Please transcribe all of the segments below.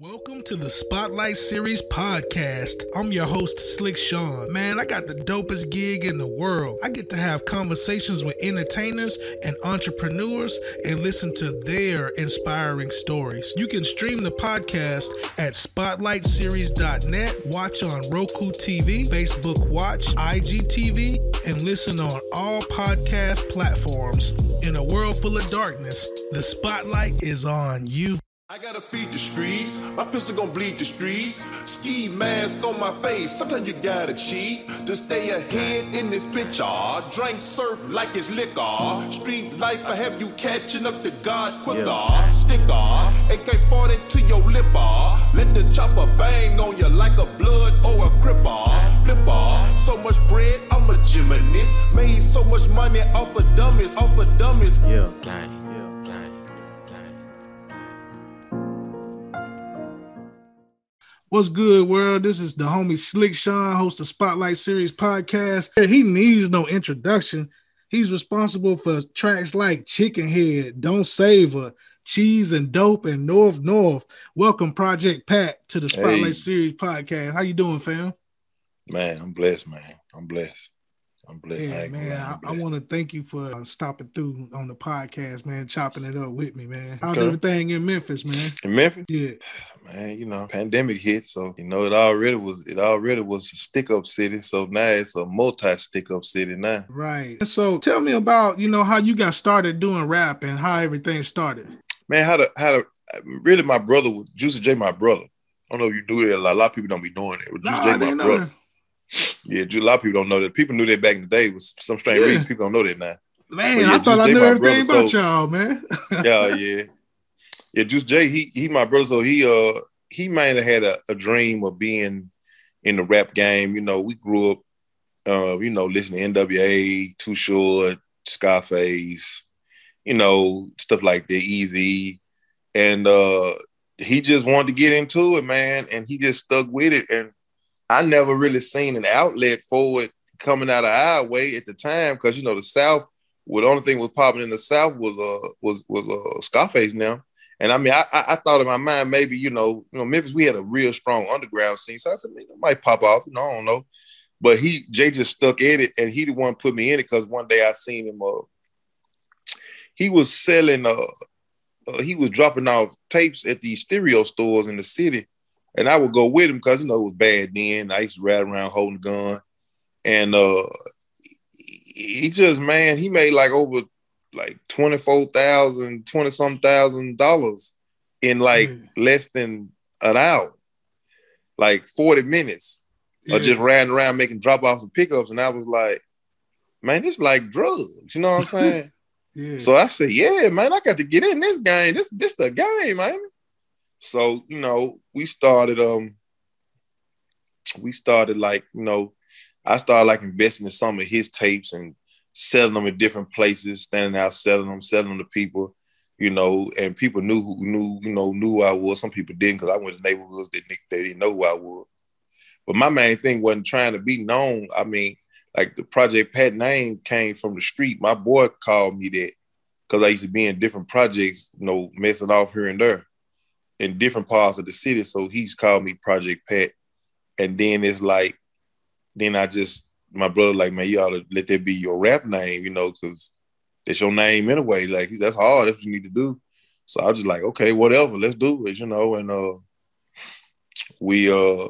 Welcome to the Spotlight Series podcast. I'm your host, Slick Sean. Man, I got the dopest gig in the world. I get to have conversations with entertainers and entrepreneurs and listen to their inspiring stories. You can stream the podcast at spotlightseries.net, watch on Roku TV, Facebook Watch, IGTV, and listen on all podcast platforms. In a world full of darkness, the spotlight is on you. I gotta feed the streets, my pistol gon' bleed the streets. Ski mask on my face, sometimes you gotta cheat to stay ahead in this picture. Drink surf like it's liquor. Street life, I have you catching up to God quicker. Yeah. Sticker, AK 40 to your lip. lipper. Let the chopper bang on you like a blood or a cripper. Flipper, so much bread, I'm a gymnast. Made so much money off of dummies, off of dummies. Yeah, gang. What's good, world? This is the homie Slick Sean, host of Spotlight Series podcast. He needs no introduction. He's responsible for tracks like Chicken Head, Don't Save Her, Cheese and Dope, and North North. Welcome, Project Pat, to the Spotlight hey. Series podcast. How you doing, fam? Man, I'm blessed, man. I'm blessed. I'm blessed. Yeah, man. I, I want to thank you for uh, stopping through on the podcast, man, chopping it up with me, man. How's everything in Memphis, man? In Memphis? Yeah. Man, you know, pandemic hit, so you know it already was it already was a stick up city. So now it's a multi stick up city now. Right. So tell me about, you know, how you got started doing rap and how everything started. Man, how to how to really my brother was Juicy J, my brother. I don't know if you do it. A lot, a lot of people don't be doing it. Juicy no, J, my brother. Yeah, a lot of people don't know that. People knew that back in the day. Was some strange yeah. reason people don't know that now. Man, yeah, I thought I knew everything brother, about so, y'all, man. yeah, yeah, yeah. Juice J, he he my brother, so he uh he might have had a, a, dream of being in the rap game. You know, we grew up, uh, you know, listening to NWA, Too Short, Scarface, you know, stuff like that, Easy, and uh he just wanted to get into it, man, and he just stuck with it and I never really seen an outlet for it coming out of our way at the time because you know the South. Well, the only thing was popping in the South was uh was was uh Scarface now. And I mean, I, I thought in my mind maybe you know you know Memphis we had a real strong underground scene, so I said it might pop off. You know, I don't know, but he Jay just stuck at it, and he the one put me in it because one day I seen him. Uh, he was selling uh, uh, he was dropping off tapes at these stereo stores in the city, and I would go with him because you know it was bad then. I used to ride around holding a gun, and uh, he just man, he made like over like 24,000, 20 some thousand dollars in like mm. less than an hour, like 40 minutes yeah. of just riding around making drop offs and pickups. And I was like, man, it's like drugs. You know what I'm saying? yeah. So I said, yeah, man, I got to get in this game. This this the game, man. So, you know, we started um we started like, you know, I started like investing in some of his tapes and selling them in different places, standing out selling them, selling them to people, you know, and people knew who knew, you know, knew who I was. Some people didn't because I went to neighborhoods that they didn't know who I was. But my main thing wasn't trying to be known. I mean, like the Project Pat name came from the street. My boy called me that because I used to be in different projects, you know, messing off here and there in different parts of the city. So he's called me Project Pat. And then it's like, then I just, my brother, like, man, you ought to let that be your rap name, you know, because that's your name anyway. Like, that's hard. That's what you need to do. So I was just like, okay, whatever, let's do it, you know. And uh, we, uh,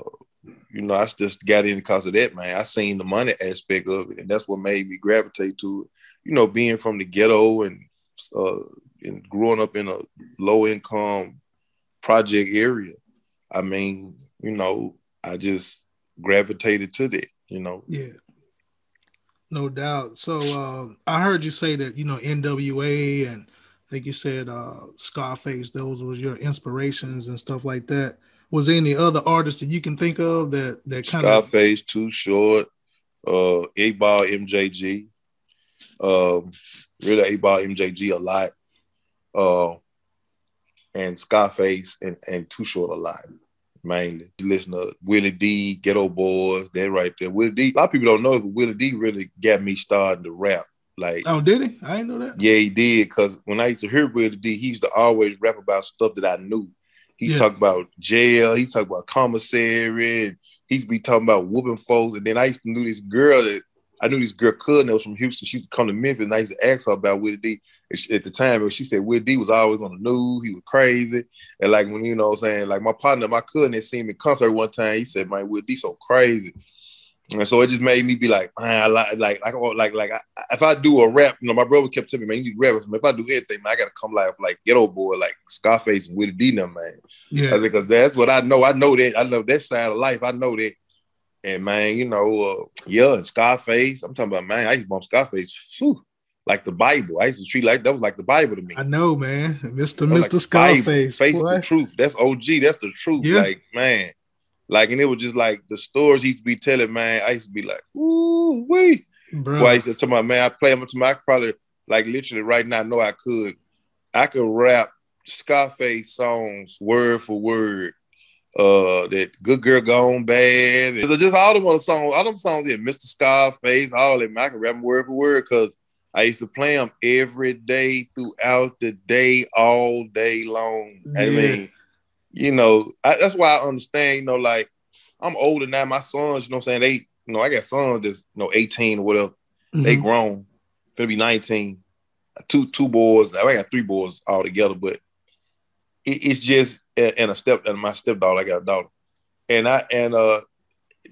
you know, I just got in because of that, man. I seen the money aspect of it, and that's what made me gravitate to it. You know, being from the ghetto and uh, and growing up in a low income project area. I mean, you know, I just gravitated to that, you know. Yeah. No doubt. So uh, I heard you say that, you know, NWA and I think you said uh, Scarface, those was your inspirations and stuff like that. Was there any other artists that you can think of that that kind of Scarface, Too Short, uh, 8 Ball MJG, um, really 8 Ball MJG a lot. Uh, and Scarface and, and Too Short a lot, mainly. Listen to Willie D, Geto Boys, that right there. Willie D, a lot of people don't know it, but Willie D really got me started to rap. Like, oh, did he? I didn't know that. Yeah, he did. Cause when I used to hear Willie D, he used to always rap about stuff that I knew. He Yeah. talk about jail. He talked about commissary. And he's be talking about whooping folks. And then I used to know this girl that I knew this girl cousin that was from Houston. She used to come to Memphis, and I used to ask her about Willie D. At the time, and she said Willie D was always on the news. He was crazy, and like when you know, what I'm saying like my partner, my cousin, had seen me concert one time. He said, "Man, Willie D so crazy." And so it just made me be like, man, I like, like, like, oh, like, like, I, if I do a rap, you know, my brother kept telling me, man, you need to rap. I said, If I do anything, man, I gotta come live like Geto Boy, like Scarface and Willie D, them, man. I Yeah. said, because that's what I know. I know that. I know that side of life. I know that. And man, you know, uh, yeah, and Scarface. I'm talking about, man, I used to bump Scarface, phew, like the Bible. I used to treat like that was like the Bible to me. I know, man. Mr. That was like Mr. the Bible. Scarface. Face boy. the truth. That's OG. That's the truth. Yeah. Like, man. Like, and it was just like the stories he used to be telling, man. I used to be like, ooh, wait. Bro. Well, I used to tell my man, I play them to my I probably like literally right now, I know I could. I could rap Scarface songs word for word. Uh that good girl gone bad. And just all them other songs, all them songs, yeah, Mr. Scarface, all them, I can rap them word for word because I used to play them every day throughout the day, all day long. I mean, you know, I, that's why I understand, you know, like I'm older now. My sons, you know what I'm saying? They, you know, I got sons that's, you know, 18 or whatever. They Mhm. grown. Gonna be 19. Two two boys. I got three boys all together, but it, it's just and a step and my stepdaughter, I got a daughter. And I and uh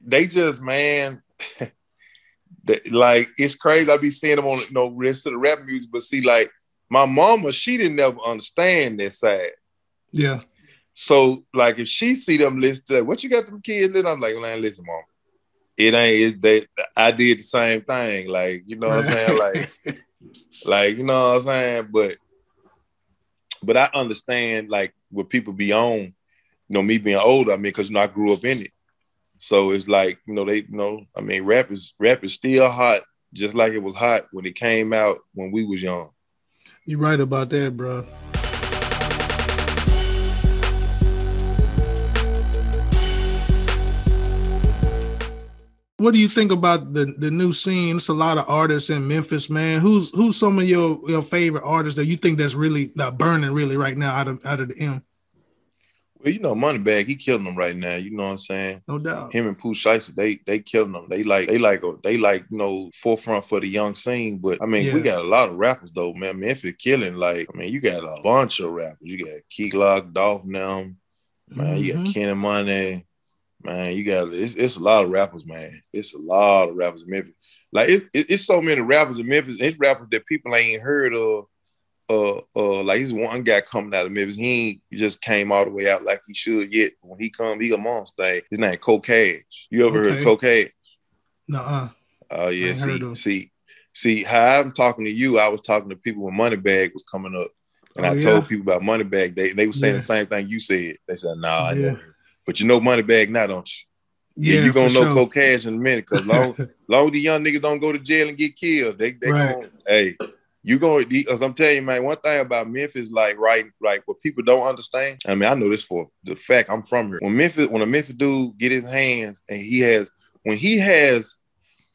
they just man that, like it's crazy. I be seeing them on you know rest of the rap music, but see, like my mama, she didn't ever understand that side. Yeah. So like if she see them listen what you got them kids? Then I'm like, man, listen, mom. It ain't it's that I did the same thing. Like, you know what I'm saying? Like, like, you know what I'm saying? But but I understand like what people be on, you know, me being older, I mean, because you know, I grew up in it. So it's like, you know, they you know, I mean, rap is rap is still hot, just like it was hot when it came out when we was young. You're right about that, bro. What do you think about the, the new scene? It's a lot of artists in Memphis, man. Who's who's some of your, your favorite artists that you think that's really not burning really right now out of out of the M? Well, you know, Moneybagg, he killing them right now. You know what I'm saying? No doubt. him and Pooh Shiesty, they they killing them. They like they like they like you know forefront for the young scene. But I mean, we got a lot of rappers though, man. Memphis killing. Like I mean, you got a bunch of rappers. You got Key Glock, Dolph now, man. You got Mhm. Kenny Muney, man. You got it's, it's a lot of rappers, man. It's a lot of rappers in Memphis. Like it's it's so many rappers in Memphis. It's rappers that people ain't heard of. Uh, uh, like he's one guy coming out of Memphis. He ain't just came all the way out like he should yet. When he come, he a monster. His name Cocash. You ever heard of Cocash? Nuh-uh. Oh yeah. See, see, see. How I'm talking to you, I was talking to people when Moneybagg was coming up, and Oh, I yeah? told people about Moneybagg. They they were saying Yeah. the same thing you said. They said, "Nah, I Yeah. never." Heard." But you know Moneybagg now, don't you? Yeah, you for gonna know sure. cash in a minute, cause long long the young niggas don't go to jail and get killed. They they Right. going hey, you going because I'm telling you, man, one thing about Memphis, like right, like what people don't understand. I mean, I know this for the fact I'm from here. When Memphis, when a Memphis dude get his hands and he has when he has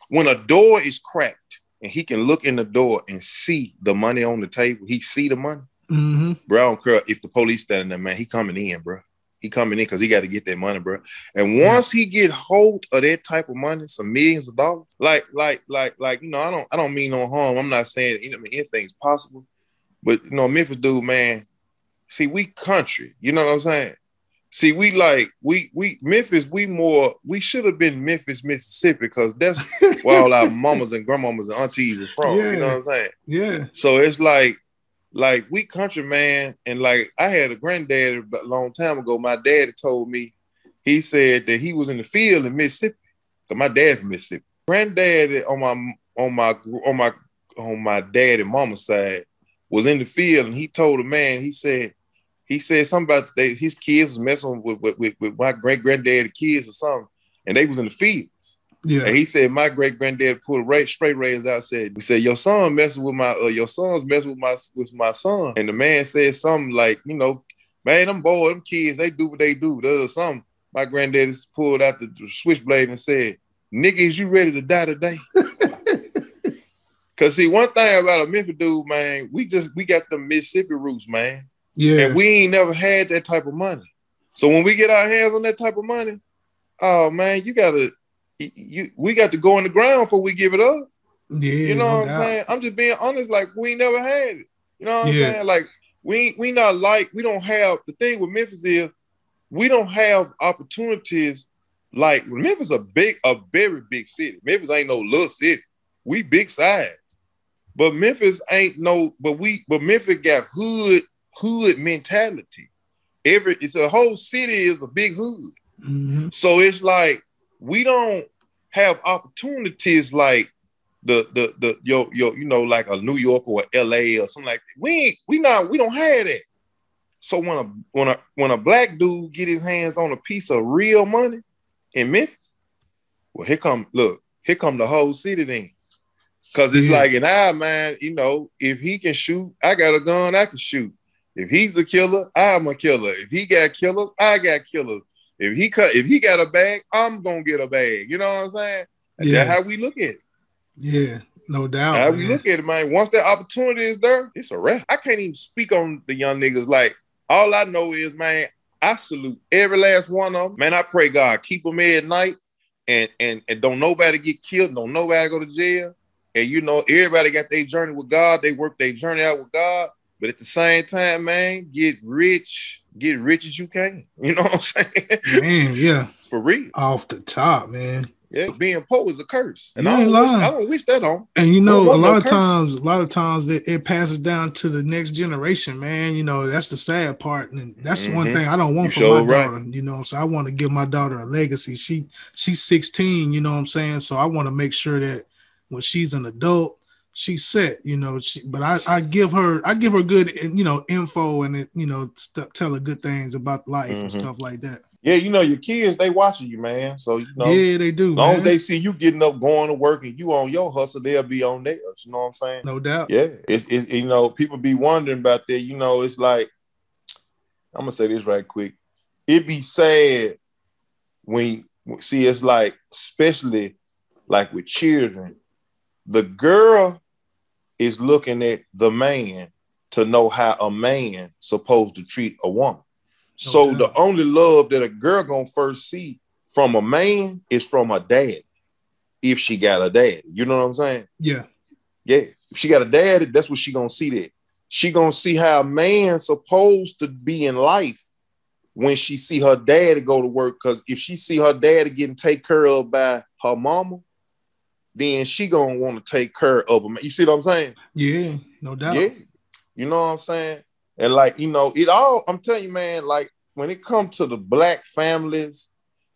when a door is cracked and he can look in the door and see the money on the table, he see the money. Mhm. Bro, I don't care if the police standing there, man. He coming in, bro. He coming in because he got to get that money, bro. And once he get hold of that type of money, some millions of dollars, like, like, like, like, you know, I don't, I don't mean no harm. I'm not saying I mean, anything's possible, but you know, Memphis dude, man. See, we country. You know what I'm saying? See, we like we we Memphis. We more. We should have been Memphis, Mississippi, because that's where all our mamas and grandmamas and aunties is from. You know what I'm saying? Yeah. So it's like, like we country man, and like I had a granddad a long time ago. My dad told me, he said that he was in the field in Mississippi. Cause my dad from Mississippi. Granddad on my on my on my on my dad and mama's side was in the field, and he told a man, he said, he said something about they, his kids was messing with with, with, with my great granddad kids or something, and they was in the fields. Yeah. And he said, my great granddad pulled a straight razor out. Said, he said, your son messing with my, uh, your son's messing with my, with my son. And the man said something like, you know, man, them boys, them kids, they do what they do. There's something. My granddad pulled out the switchblade and said, "Nigga, is you ready to die today?" Cause see, one thing about a Memphis dude, man, we just we got the Mississippi roots, man, yeah. and we ain't never had that type of money. So when we get our hands on that type of money, oh man, you gotta you we got to go in the ground before we give it up. Yeah, You know no what I'm doubt. saying? I'm just being honest, like we never had it. You know what I'm Yeah. saying? Like we we not like we don't have the thing with Memphis is we don't have opportunities like Memphis a big a very big city. Memphis ain't no little city. We big size. But Memphis ain't no but we but Memphis got hood hood mentality. Every it's a whole city is a big hood. Mhm. So it's like we don't have opportunities like the the the yo yo you know like a New York or a LA or something like that. We ain't we not we don't have that. So when a when a when a black dude get his hands on a piece of real money in Memphis, well here come look here come the whole city then. Cause it's Yeah. like in our mind, you know, if he can shoot, I got a gun, I can shoot. If he's a killer, I'm a killer. If he got killers, I got killers. If he cut, if he got a bag, I'm gonna get a bag. You know what I'm saying? Yeah. That's how we look at it. Yeah, no doubt. how we look at it, man. Once that opportunity is there, it's a wrap. I can't even speak on the young niggas. Like all I know is, man, I salute every last one of them. Man, I pray God keep them here at night, and and and don't nobody get killed, don't nobody go to jail. And you know, everybody got their journey with God. They work their journey out with God. But at the same time, man, get rich, get rich as you can. You know what I'm saying? Man, yeah, For real. off the top, man. Yeah, being poor is a curse. And You I don't, wish. I don't wish that on. And you know, a lot no of curse? times, a lot of times it, it passes down to the next generation, man. You know, that's the sad part. And that's one Mhm. thing I don't want You for sure my right. daughter. You know, so I want to give my daughter a legacy. She she's 16, you know what I'm saying? So I want to make sure that when she's an adult, she's set, you know. She, but I, I give her I give her good you know info and it, you know, st- tell her good things about life and Mhm. stuff like that. Yeah, you know, your kids, they watching you, man. So you know, yeah, they do. as long as they see you getting up, going to work, and you on your hustle, they'll be on theirs. You know what I'm saying? no doubt. Yeah, it's, it's you know, people be wondering about that. You know, it's like I'm gonna say this right quick. It be sad when see it's like, especially like with children, the girl is looking at the man to know how a man supposed to treat a woman. Oh, so doubt. the only love that a girl gonna first see from a man is from her dad, if she got a dad. You know what I'm saying? Yeah. Yeah, if she got a daddy, that's what she gonna see. That she gonna see how a man supposed to be in life when she see her daddy go to work. Cause if she see her daddy getting taken care of by her mama, then she gonna want to take care of him. You see what I'm saying? Yeah, no doubt. Yeah, you know what I'm saying. And like you know, it all. I'm telling you, man. Like when it comes to the black families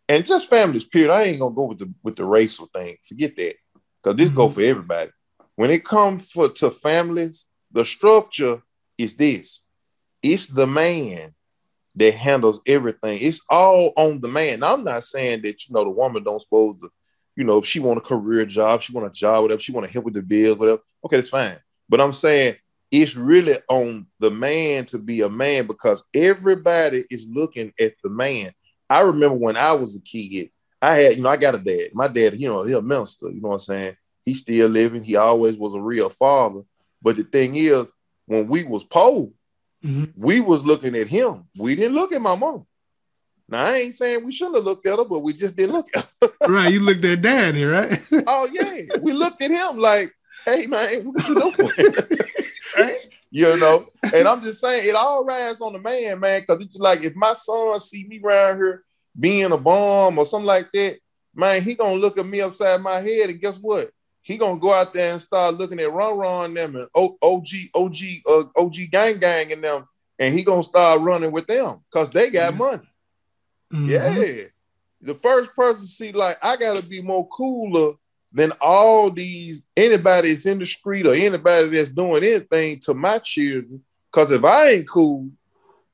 and just families, period. I ain't gonna go with the with the racial thing. Forget that, cause this go Mhm. for everybody. When it comes for to families, the structure is this: it's the man that handles everything. It's all on the man. Now, I'm not saying that you know the woman don't supposed to, you know, if she want a career job, she want a job, whatever, she want to help with the bills, whatever. Okay, that's fine. But I'm saying it's really on the man to be a man because everybody is looking at the man. I remember when I was a kid, I had, you know, I got a dad. My dad, you know, he a minister, you know what I'm saying? He's still living. He always was a real father. But the thing is, when we was poor, Mhm. we was looking at him. We didn't look at my mom. Now I ain't saying we shouldn't have looked at her, but we just didn't look at her. right, you looked at daddy, right? Oh yeah, we looked at him like, "Hey man, what you doing?" right? you know. And I'm just saying, it all rides on the man, man. Because it's like if my son see me around here being a bum or something like that, man, he gonna look at me upside my head, and guess what? He gonna go out there and start looking at Ron Run them and OG OG uh, OG Gang Gang and them, and he gonna start running with them because they got Yeah. money. Mhm. Yeah. The first person see, like, I gotta be more cooler than all these anybody that's in the street or anybody that's doing anything to my children. Cause if I ain't cool,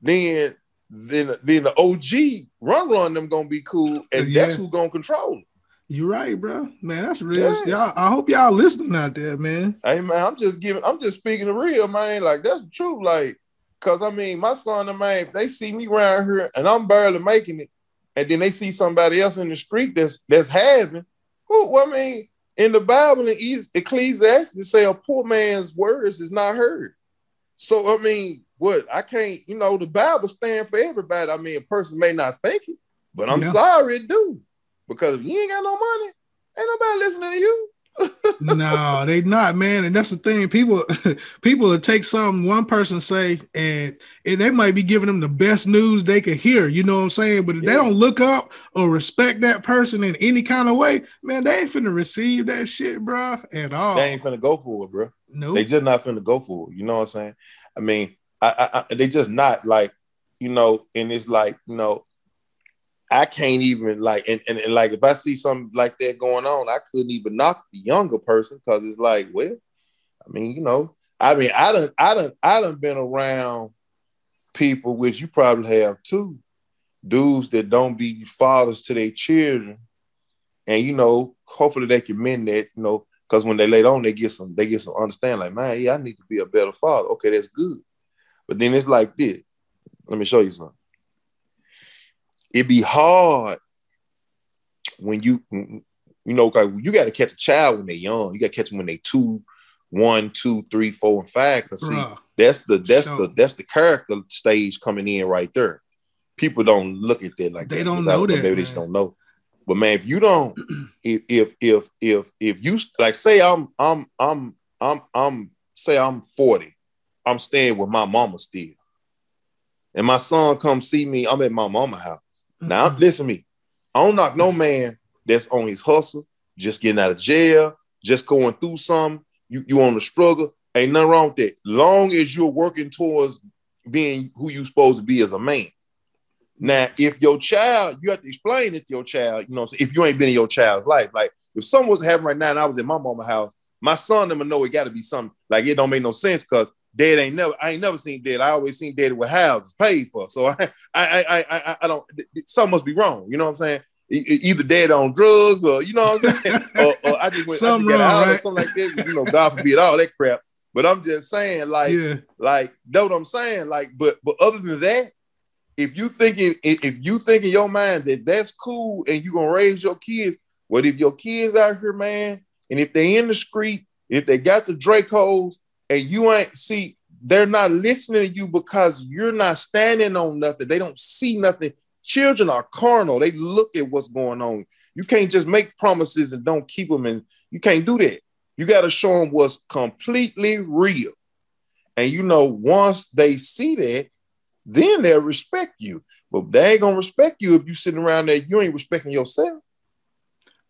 then then then the OG run run them gonna be cool, and Yeah. that's who gonna control it. You right, bro. Man, that's real. Yeah. Y'all, I hope y'all listening out there, man. Hey man, I'm just giving, I'm just speaking the real, man. Like that's the truth. Like, cause I mean, my son and man, if they see me around here and I'm barely making it, and then they see somebody else in the street that's that's having, who well, I mean, in the Bible in Ecclesiastes, say a poor man's words is not heard. So I mean, what I can't, you know, the Bible stand for everybody. I mean, a person may not think it, but I'm Yeah. sorry it do. Because if you ain't got no money, ain't nobody listening to you. No, they not, man. And that's the thing. People people will take something one person say and, and they might be giving them the best news they could hear. You know what I'm saying? But if they don't look up or respect that person in any kind of way, man, they ain't finna receive that shit, bro, at all. They ain't finna go for it, bro. Nope. They just not finna go for it. You know what I'm saying? I mean, I, I, I they just not like, you know, and it's like, you know, I can't even like, and, and, and like if I see something like that going on, I couldn't even knock the younger person because it's like, well, I mean, you know, I mean, I don't, I don't, I don't been around people, which you probably have too, dudes that don't be fathers to their children, and you know, hopefully they can mend that, you know, because when they later on, they get some, they get some understand, like, man, yeah, I need to be a better father. Okay, that's good. But then it's like this. Let me show you something. It be hard when you, you know, you got to catch a child when they're young. You got to catch them when they two, one, two, three, four, and five. Cause see, that's the that's Sure. the that's the character stage coming in right there. People don't look at that like They that. don't know that, Maybe they just don't know. But man, if you don't, if if if if if you like, say I'm I'm I'm I'm I'm say I'm forty, I'm staying with my mama still, and my son come see me. I'm at my mama house. Now, Mhm. listen to me. I don't knock no man that's on his hustle, just getting out of jail, just going through something. You you on the struggle. Ain't nothing wrong with that. Long as you're working towards being who you supposed to be as a man. Now, if your child, you have to explain it to your child, you know, if you ain't been in your child's life. Like if something was happening right now and I was in my mama house, my son would know it got to be something like it don't make no sense because dad ain't never, I ain't never seen dead. I always seen dead with houses paid for. So I, I, I, I, I, I don't. Something must be wrong. You know what I'm saying? Either dead on drugs or you know what I'm saying, or, or I just went, I just Something got wrong, out or something like that. You know, God forbid all that crap. But I'm just saying, like, yeah. like know what I'm saying? Like, but but other than that, if you thinking if if you think in your mind that that's cool and you gonna raise your kids, what if your kids out here, man, and if they in the street, if they got the Dracos and you ain't see, they're not listening to you because you're not standing on nothing. They don't see nothing. Children are carnal. They look at what's going on. You can't just make promises and don't keep them, and you can't do that. You got to show them what's completely real. And you know, once they see that, then they'll respect you. But they ain't gonna respect you if you sitting around there, you ain't respecting yourself.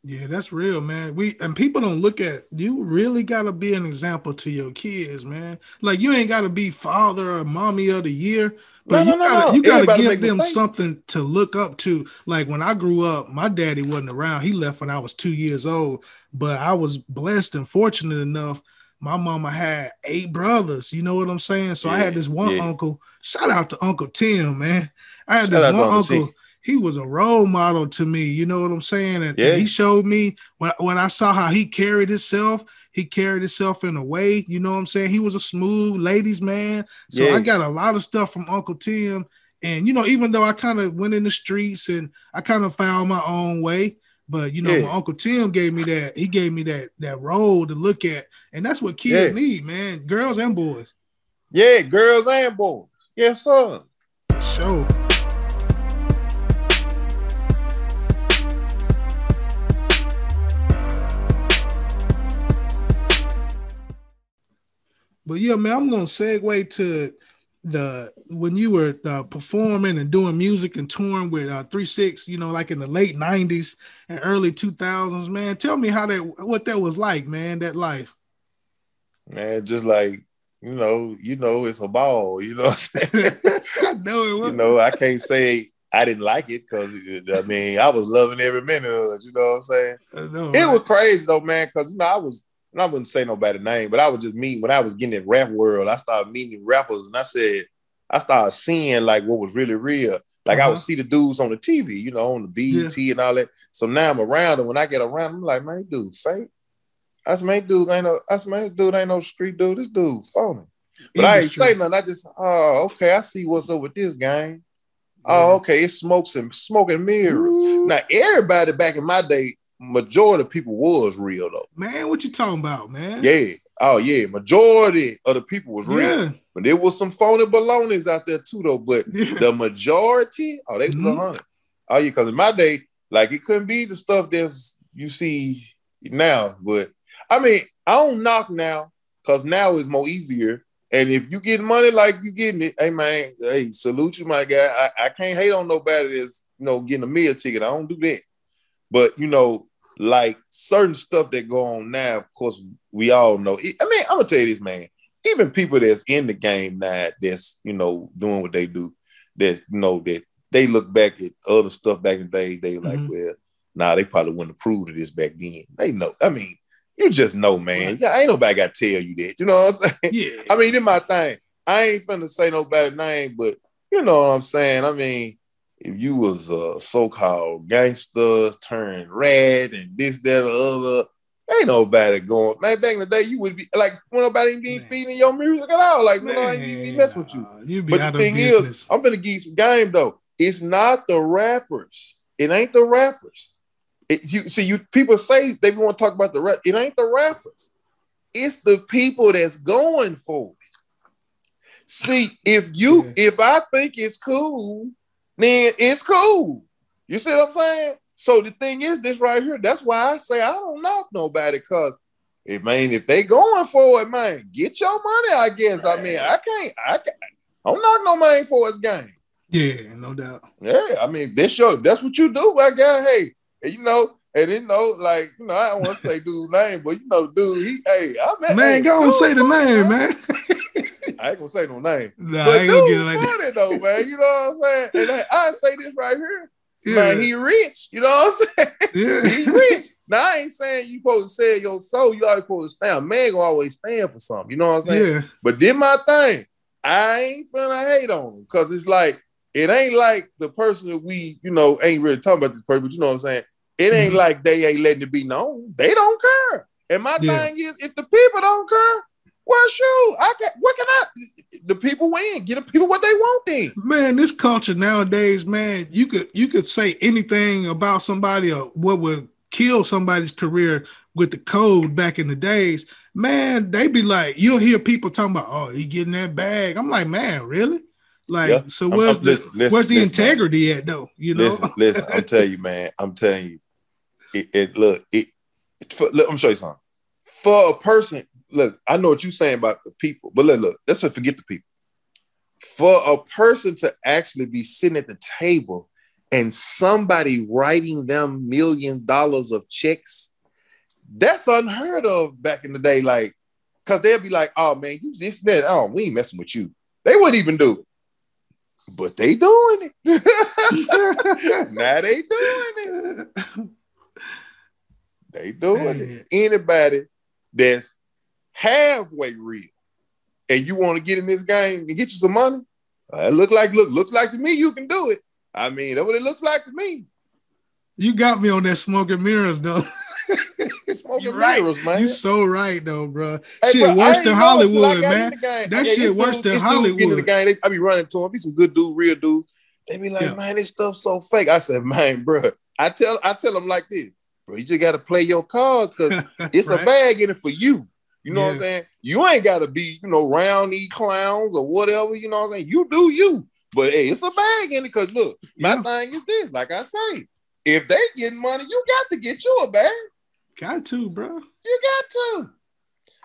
Yeah, that's real, man. We and people don't look at you really gotta be an example to your kids, man. Like you ain't gotta be father or mommy of the year, but No, you no, no, gotta you gotta give them mistakes. something to look up to. Like when I grew up, my daddy wasn't around. He left when I was two years old, but I was blessed and fortunate enough. My mama had eight brothers. You know what I'm saying? So I had this one yeah. uncle. Shout out to Uncle Tim, man. I had Shout this one Uncle uncle. He was a role model to me. You know what I'm saying? And, and Yeah. he showed me when, when I saw how he carried himself, he carried himself in a way, you know what I'm saying? He was a smooth ladies man. So Yeah. I got a lot of stuff from Uncle Tim. And you know, even though I kind of went in the streets and I kind of found my own way, but you know, Yeah. my Uncle Tim gave me that, he gave me that that role to look at. And that's what kids Yeah. need, man. Girls and boys. Yeah, girls and boys. Yes, sir. Show. But yeah, man, I'm gonna segue to the when you were uh, performing and doing music and touring with uh, Three Six, you know, like in the late '90s and early 2000s. Man, tell me how that what that was like, man. That life. Man, just like you know, you know, it's a ball. You know what I'm saying? I know it was. you know, I can't say I didn't like it because I mean I was loving every minute of it. You know what I'm saying? Know, It right? was crazy though, man, because you know I was, and I wouldn't say nobody's name, but I was just meeting when I was getting in rap world. I started meeting rappers, and I said I started seeing like what was really real. Like I Uh-huh. would see the dudes on the TV, you know, on the BET and all that. So now I'm around them. When I get around, them, I'm like, man, dude fake. I said, man, dude ain't no. I said, man, this dude ain't no street dude. This dude phony. But I ain't say nothing. I just, oh, okay, I see what's up with this gang. Oh, okay, it smokes and smoke and mirrors. Ooh, Now everybody back in my day, majority of people was real though. man, what you talking about, man? Yeah, Oh yeah, majority of the people was real, Yeah. but there was some phony balonies out there too, though. But Yeah. the majority, oh, they was Mhm. a hundred. Oh yeah, because in my day, like it couldn't be the stuff that's you see now. But I mean, I don't knock now because now is more easier. And if you get money like you getting it, hey man, hey, salute you, my guy. I, I can't hate on nobody that's you know getting a meal ticket. I don't do that. But you know, like certain stuff that go on now, of course, we all know. I mean, I'm gonna tell you this, man. Even people that's in the game now, that's you know doing what they do, that you know that they look back at other stuff back in the day. They like, Mhm. well, nah, they probably wouldn't approve of this back then. They know. I mean, you just know, man. Yeah, ain't nobody got to tell you that. You know what I'm saying? Yeah. I mean, in my thing, I ain't finna say nobody's name, but you know what I'm saying. I mean, if you was a so-called gangster turned red and this, that, or other, ain't nobody going. Man, back in the day, you would be like, when nobody be Man. feeding your music at all. Like, when I ain't even be Man, messing with you. You be But the thing business. is, I'm gonna give you some game though. It's not the rappers. It ain't the rappers. It, you see, you people say they want to talk about the rap. It ain't the rappers. It's the people that's going for it. See, if you, Yeah. if I think it's cool, then it's cool. You see what I'm saying? So the thing is, this right here. That's why I say I don't knock nobody, cause if man, if they going for it, man, get your money. I guess. I mean, I can't. I can't. I don't knock no man for his game. Yeah, no doubt. Yeah, I mean, this your that's what you do, my guy. Hey, you know, and you know, like you know, I don't want to say dude's name, but you know, dude, he, hey, I met, Man, hey, go and say the name, man. I ain't gonna say no name, Nah, but I ain't gonna get dude, it like that. funny though, man. You know what I'm saying? And I, I say this right here, Yeah, man. He rich. You know what I'm saying? yeah. he rich. Now I ain't saying you supposed to sell your soul. You always supposed to stand. Man, gonna always stand for something. You know what I'm saying? yeah. But did my thing. I ain't finna hate on him because it's like it ain't like the person that we, you know, ain't really talking about this person, but you know what I'm saying? It ain't Mhm. like they ain't letting it be known. They don't care. And my Yeah. thing is, if the people don't care, well, shoot, I can what can I the people win, get the people what they want then. Man, this culture nowadays, man, you could you could say anything about somebody or what would kill somebody's career with the code back in the days. Man, they be like, you'll hear people talking about, oh, he getting that bag. I'm like, man, really? Like, Yeah. so I'm- where's I'm- the listen, listen, where's the listen, man. integrity at though? You know? Listen, listen, I'm telling you, man. I'm telling you. It, it look, it, it for, look, I'm show you something. For a person, look, I know what you're saying about the people, but look, look, let's forget the people. For a person to actually be sitting at the table and somebody writing them millions dollars of checks, that's unheard of back in the day. Like, cause they'll be like, oh man, you this, that, oh, we ain't messing with you. They wouldn't even do it. But they doing it. now they doing it. They doing it. Anybody that's halfway real and you want to get in this game and get you some money, uh, it look like look looks like to me you can do it. I mean, that's what it looks like to me. you got me on that smoking mirrors though. Smoking You right. mirrors, man. You so right though, bro. Hey, shit bro, worse than know it till I Hollywood, man. That Yeah, shit it's worse dudes- than it's dudes in the Hollywood. game. They, I be running to them. Be some good dude, real dude. They be like, Yeah. man, this stuff so fake. I said, man, bro. I tell I tell them like this, bro. You just got to play your cards because it's Right? a bag in it for you. You know what I'm saying? You ain't got to be, you know, round clowns or whatever. You know what I'm saying? You do you. But hey, it's a bag in it because look, my Yeah. thing is this. Like I say, if they getting money, you got to get you a bag. Got to, bro. You got to.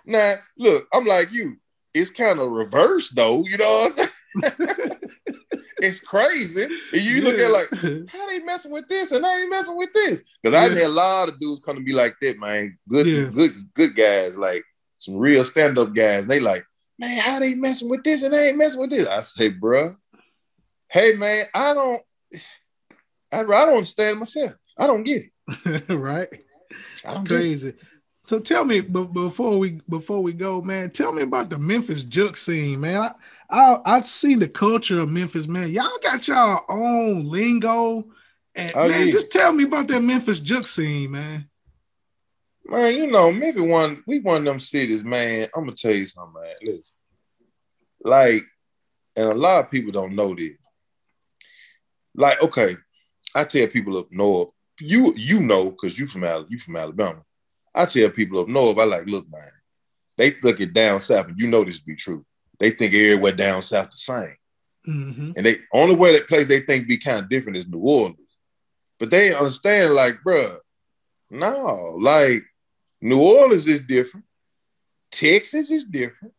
Now, look, I'm like you. It's kind of reverse though. You know what I'm saying? it's crazy. And you look at like, how they messing with this and I ain't messing with this? Because I Yeah. had a lot of dudes come to be like that, man. Good, Yeah. good, good guys, like some real stand-up guys. They like, man, how they messing with this and they ain't messing with this? I say, bruh, hey man, I don't, I, I don't understand myself. I don't get it. right? I don't get it. Crazy. So tell me, b- before we before we go, man, tell me about the Memphis juke scene, man. I I I see the culture of Memphis, man. Y'all got y'all own lingo, and Oh, man, yeah. just tell me about that Memphis juke scene, man. Man, you know, maybe one we one of them cities, man. I'm gonna tell you something, man. Listen, like, and a lot of people don't know this. Like, okay, I tell people up north, you you know, cause you from you from Alabama. I tell people up north, I like, look, man, they look at down south, and you know this be true. They think everywhere down south the same. Mm-hmm. And they only way that place they think be kind of different is New Orleans. But they understand, like, bruh, no, like New Orleans is different. Texas is different.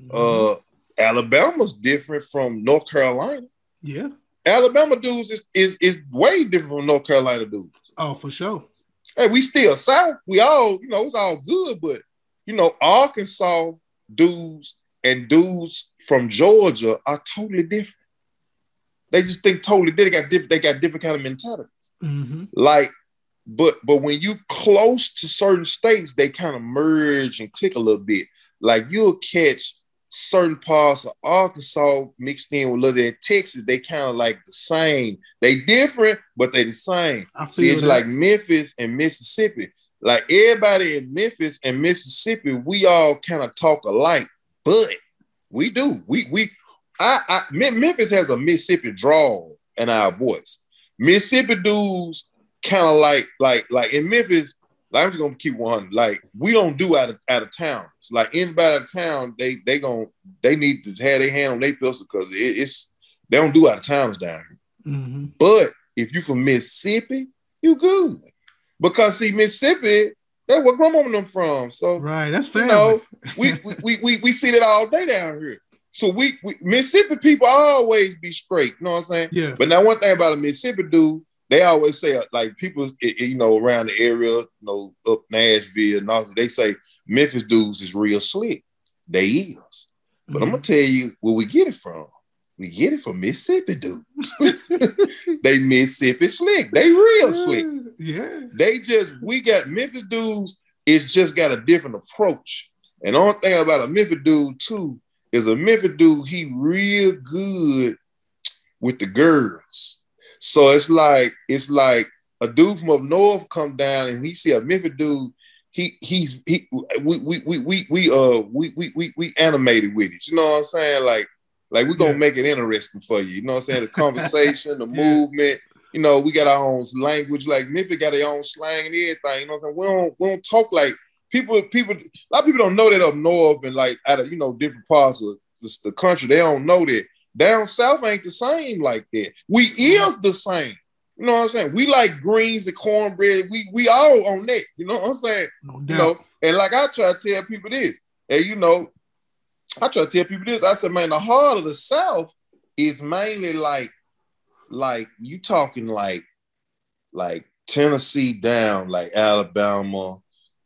Mm-hmm. Uh Alabama's different from North Carolina. yeah. Alabama dudes is, is is way different from North Carolina dudes. Oh, for sure. Hey, we still South. We all, you know, it's all good, but you know, Arkansas dudes and dudes from Georgia are totally different. They just think totally different. They got different, they got different kind of mentalities. Mm-hmm. Like, but but when you close to certain states, they kind of merge and click a little bit. Like you'll catch certain parts of Arkansas mixed in with a little bit of Texas. They kind of like the same. They different, but they the same. I See, it's that. like Memphis and Mississippi. Like everybody in Memphis and Mississippi, we all kind of talk alike, but we do. We we I, I Memphis has a Mississippi drawl in our voice. Mississippi dudes kind of like like like in Memphis. Like I'm just gonna keep one. Like we don't do out of out of town. It's like anybody out of town, they they gonna they need to have their hand on their pistol because it, it's they don't do out of towns down here. Mm-hmm. But if you from Mississippi, you good. Because see, Mississippi, that's where grandma and them from. So Right. That's you know, we, we, we, we, we see that all day down here. So we, we Mississippi people always be straight. You know what I'm saying? yeah. But now one thing about a Mississippi dude, they always say like people, you know, around the area, you know, up Nashville they say Memphis dudes is real slick. They is. But I'm Mhm. gonna tell you where we get it from. We get it from Mississippi dudes. they Mississippi slick. They real slick. Yeah. They just we got Memphis dudes. It's just got a different approach. And the only thing about a Memphis dude too is a Memphis dude. He real good with the girls. So it's like it's like a dude from up north come down and he see a Memphis dude. He he's he we we we we we uh we we we, we animated with it. You know what I'm saying? Like like we're gonna Yeah. make it interesting for you. You know what I'm saying? The conversation, the Yeah. movement. You know, we got our own language. Like Memphis got their own slang and everything. You know what I'm saying? We don't we don't talk like people. People a lot of people don't know that up north and like out of you know different parts of the, the country. They don't know that down south ain't the same like that. We is the same. You know what I'm saying? We like greens and cornbread. We we all on that. You know what I'm saying? No You doubt. know, and like I try to tell people this, and you know, I try to tell people this. I said, man, the heart of the South is mainly like, like you talking like, like Tennessee down, like Alabama,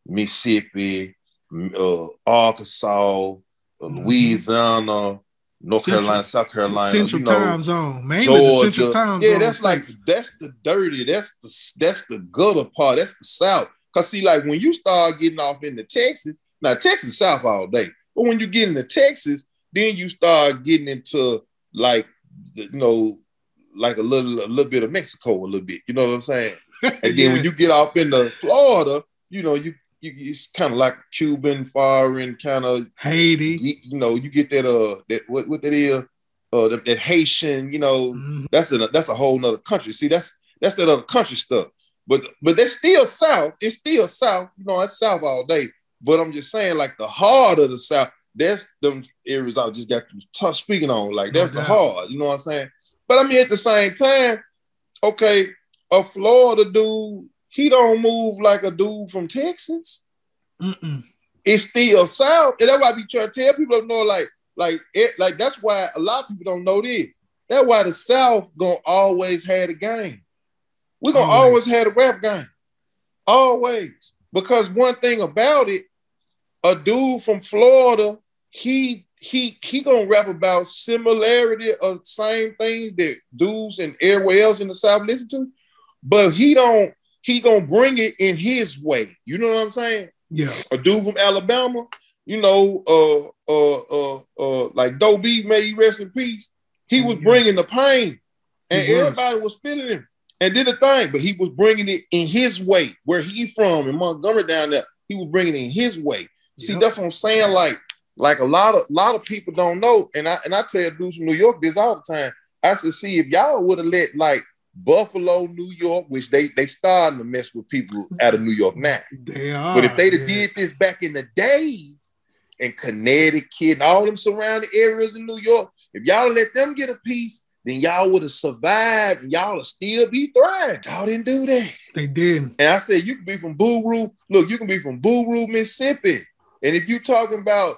Mississippi, uh, Arkansas, uh, Mhm. Louisiana, North Central- Carolina, South Carolina, Central you know, time zone. Mainly the Central time yeah, zone. that's like that's the dirty. That's the that's the gutter part. That's the South. Cause see, like when you start getting off into Texas, now Texas South all day, but when you get into Texas, then you start getting into like the- you know, like a little a little bit of Mexico, a little bit. You know what I'm saying? And then Yeah. when you get off into Florida, you know, you, you it's kind of like Cuban, foreign kind of Haiti. you, you know, you get that uh that what what that is uh that, that Haitian, you know, Mhm. that's a that's a whole nother country. See, that's that's that other country stuff. But but that's still South. It's still South. You know, it's South all day. But I'm just saying, like the heart of the South, that's them areas I just got to speaking on. Like that's No the heart. You know what I'm saying? But I mean, at the same time, okay, a Florida dude, he don't move like a dude from Texas Mm-mm. it's still South. And that's why I be trying to tell people know, like, like it, like that's why a lot of people don't know this. That's why the South gonna always have a game. We're gonna Always. always have the rap game. Always. Because one thing about it, a dude from Florida, he he he gonna rap about similarity of same things that dudes and everywhere else in the South listen to, but he don't he gonna bring it in his way. You know what I'm saying? Yeah. a dude from Alabama, you know, uh, uh, uh, uh, like Doe B, may he rest in peace. He was Yeah. bringing the pain, and was. everybody was feeling him and did the thing, but he was bringing it in his way. Where he from in Montgomery down there, he was bringing it in his way. See, that's what I'm saying. Like, like a lot of lot of people don't know, and I and I tell dudes from New York this all the time. I said, see, if y'all would have let like Buffalo, New York, which they they starting to mess with people out of New York now. They are. But if they'd yeah. did this back in the days, and Connecticut and all them surrounding areas in New York, if y'all let them get a piece, then y'all would have survived and y'all would still be thriving. Y'all didn't do that. They didn't. And I said, you can be from Boo Look, you can be from Boo Mississippi. And if you talking about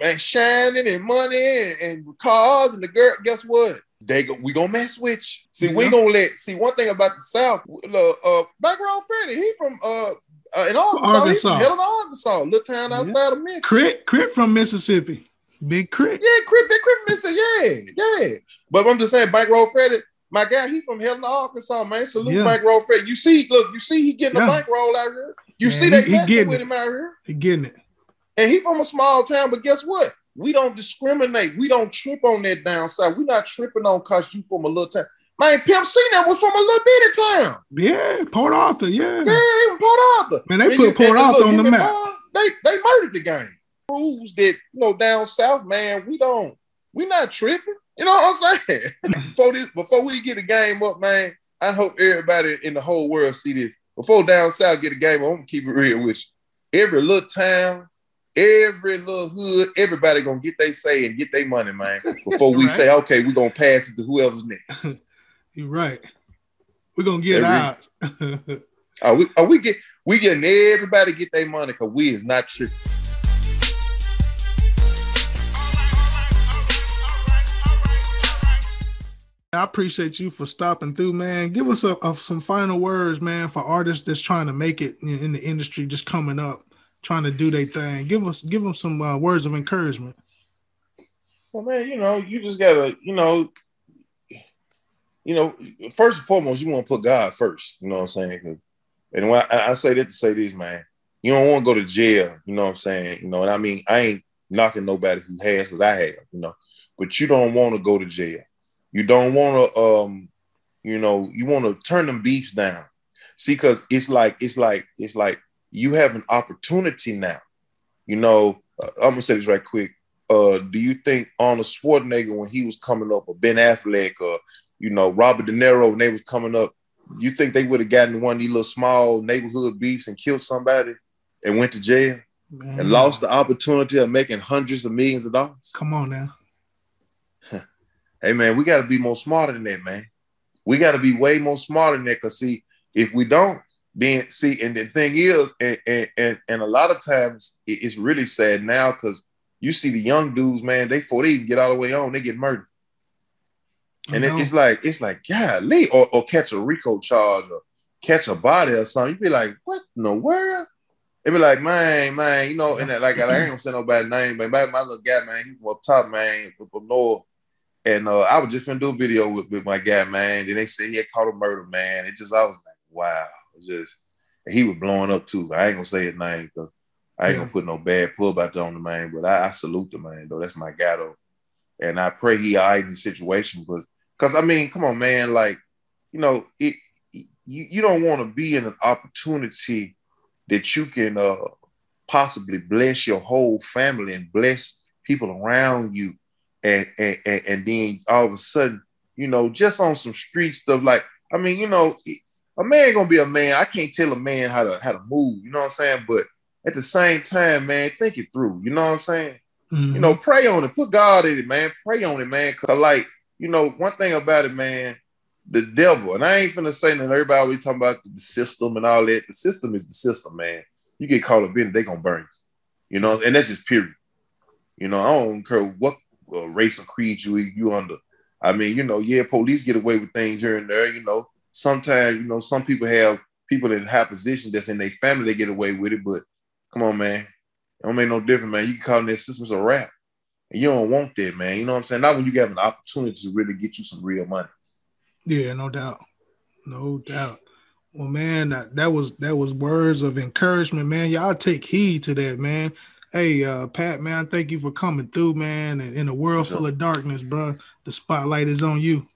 man shining and money and, and cars and the girl, guess what? They go, we gonna mess with you. See, yeah. we gonna let see one thing about the South. Uh, uh Bankroll Freddie, he from uh, uh in Arkansas, Arkansas. He from Arkansas, little town outside yeah. of Memphis. K.R.I.T., K.R.I.T. from Mississippi. Big Crit. Yeah, K.R.I.T., Big K.R.I.T. from Mississippi. Yeah, yeah. But I'm just saying, Bankroll Freddie, my guy, he from Helena, Arkansas, man. Salute yeah. Road Freddie. You see, look, you see, he getting yeah. a bankroll out here. You man, see they messing with him out here. He getting it. And he from a small town, but guess what? We don't discriminate. We don't trip on that downside. We're not tripping on cause you from a little town. Man, Pimp C that was from a little bitty town. Yeah, Port Arthur. Yeah, yeah, even Port Arthur. Man, they put Port Arthur look, on the map. they they murdered the game. Proves that you know down south, man. We don't. We not tripping. You know what I'm saying? before this, before we get the game up, man. I hope everybody in the whole world see this. Before down south get a game, up, I'm gonna keep it real with you. Every little town, every little hood, everybody gonna get their say and get their money, man. Before we right. say, okay, we're gonna pass it to whoever's next. You're right. We're gonna get ours. are we are we get we getting everybody get their money because we is not tripping. I appreciate you for stopping through, man. Give us a, a, some final words, man, for artists that's trying to make it in, in the industry, just coming up trying to do their thing. Give us give them some uh, words of encouragement. Well, man, you know, you just gotta, you know, you know, first and foremost, you want to put God first. You know what I'm saying? And when I, I, say that to say this, man, you don't want to go to jail. You know what I'm saying? You know, and I mean, I ain't knocking nobody who has, because I have. You know, but you don't want to go to jail. You don't want to, um, you know, you want to turn them beefs down. See, because it's like it's like it's like you have an opportunity now. You know, uh, I'm gonna say this right quick. Uh, do you think Arnold Schwarzenegger when he was coming up, or Ben Affleck, or you know Robert De Niro when they was coming up, you think they would have gotten one of these little small neighborhood beefs and killed somebody and went to jail Man. and lost the opportunity of making hundreds of millions of dollars? Come on now. hey man, we got to be more smarter than that, man. We got to be way more smarter than that. Cause see, if we don't, being see, and the thing is, and and and, a lot of times it's really sad now because you see the young dudes, man, they before they even get all the way on, they get murdered. And it, it's like it's like golly, or, or catch a RICO charge or catch a body or something. You'd be like, what in the world? They'd be like, man, man, you know, and that, like I ain't gonna say nobody's name, but my, little guy, man, he from up top, man, from north. And uh, I was just gonna do a video with, with my guy, man. Then they said he had caught a murder, man. It just I was like, wow just he was blowing up too. I ain't gonna say his name because I ain't yeah. gonna put no bad pub out there on the man. But I, I, salute the man though. That's my though, and I pray he right in the situation. But because I mean, come on, man, like you know, it you, you don't want to be in an opportunity that you can uh, possibly bless your whole family and bless people around you, and and, and then all of a sudden, you know, just on some street stuff like I mean, you know, a man gonna be a man. I can't tell a man how to how to move. You know what I'm saying? But at the same time, man, think it through. You know what I'm saying? Mm-hmm. You know, pray on it. Put God in it, man. Pray on it, man. Cause like, you know, one thing about it, man, the devil, and I ain't finna say that everybody always talking about the system and all that. The system is the system, man. You get caught up in it, they gonna burn you. You know, and that's just period. You know, I don't care what uh, race or creed you you under. I mean, you know, yeah, police get away with things here and there, you know, sometimes you know some people have people in high position that's in their family they get away with it, but come on, man, it don't make no difference, man. You can call that systems a rap, and you don't want that, man. You know what I'm saying? Not when you have an opportunity to really get you some real money. Yeah, no doubt, no doubt. Well, man, that, that was that was words of encouragement, man. Y'all take heed to that, man. Hey, uh, Pat, man, thank you for coming through, man. And in a world full of darkness, bro, the spotlight is on you.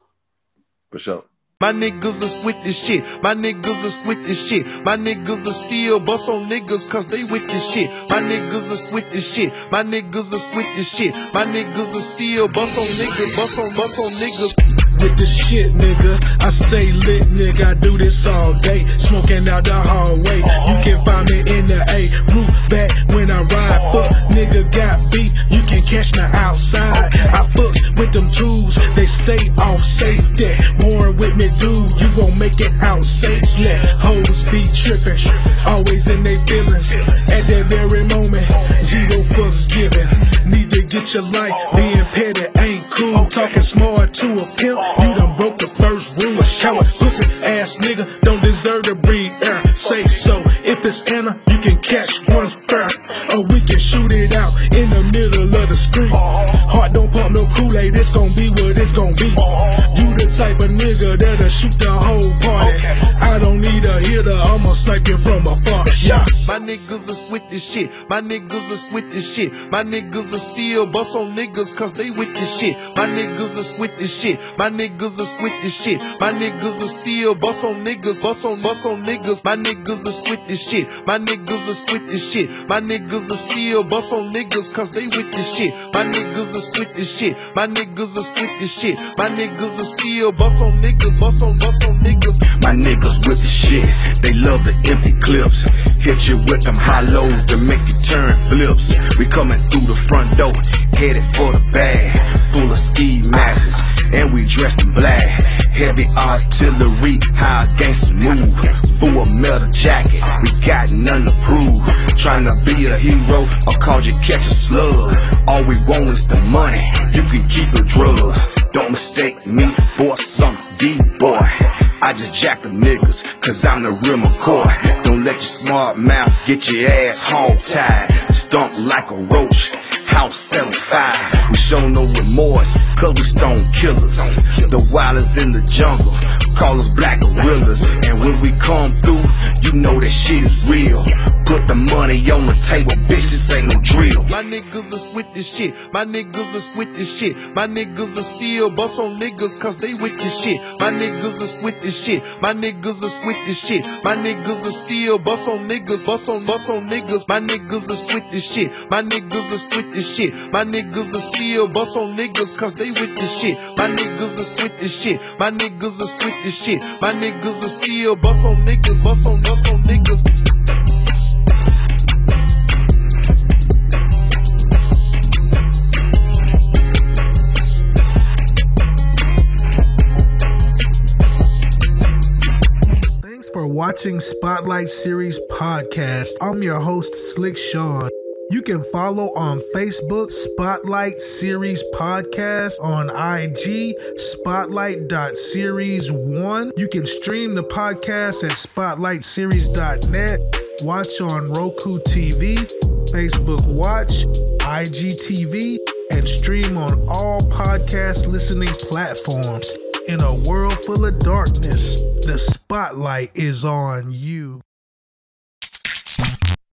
For sure. My niggas is with this shit. My niggas is with this shit. My niggas is still bust on niggas cause they with this shit. My niggas is with this shit. My niggas is with this shit. My niggas is still bust on niggas, bust on, bust on niggas. With the shit, nigga. I stay lit, nigga. I do this all day, smoking out the hallway. You can find me in the A, roof back when I ride. Fuck, nigga got beat. You can catch me outside. I fuck with them tools, they stay off safety. Warren with me, dude. You gon' make it out safely. Hoes be tripping, always in they feelings. At that very moment, zero fucks given. Need to get your life, being petty ain't cool. Talking smart to a pimp, you done broke the first rule. Coward, pussy ass nigga don't deserve to breathe air. Say so. If it's Anna, you can catch one fair. Or we can shoot it out in the middle of the street. Heart don't pump no Kool-Aid, it's gon' be what it's gon' be. You the type of nigga that'll shoot the whole party. I don't need a hitter, I'ma snipe you from afar. Yeah. My niggas are with this shit. My niggas are with this shit. My niggas are still bust on niggas cause they with this shit. My niggas are with this shit. My niggas are with this shit. My niggas are still bust on niggas. Bust on bust on niggas. My niggas are with this shit. My niggas are with this shit. My niggas are still bust on niggas cause they with shit. My niggas are with this shit. My niggas are with as shit. My niggas are still bust on niggas. Bust on bust on niggas. My niggas with the shit, they love the empty clips. Hit you with them high lows to make you turn flips. We coming through the front door, headed for the bag, full of ski masks, and we dressed in black. Heavy artillery, how gangsta move. Full metal jacket, we got none to prove. Trying to be a hero, or called you catch a slug. All we want is the money, you can keep the drugs. Don't mistake me for some deep boy. I just jack the niggas, cause I'm the real McCoy. Don't let your smart mouth get your ass hog tied. Stunk like a roach, house 75. We show no remorse, cause we stone killers. The wildest in the jungle, call us black gorillas. And when we come through, you know that shit is real. Put the money on the table, bitch, this ain't no drill. My niggas are with this shit. My niggas are with this shit. My niggas are still bust on niggas cause they with this shit. My niggas are with this shit. My niggas are with this shit. My niggas are still bust on niggas. Bust on bust on niggas. My niggas are with this shit. My niggas are with this shit. My niggas are still bust on niggas cause they with this shit. My niggas are with this shit. My niggas are with this. My niggas are still bust on niggas. Bust on bust on niggas. Thanks for watching Spotlight Series Podcast. I'm your host, Slick Sean. You can follow on Facebook, Spotlight Series Podcast, on IG, Spotlight.series1. You can stream the podcast at spotlightseries.net, watch on Roku TV, Facebook Watch, IGTV, and stream on all podcast listening platforms. In a world full of darkness, the spotlight is on you.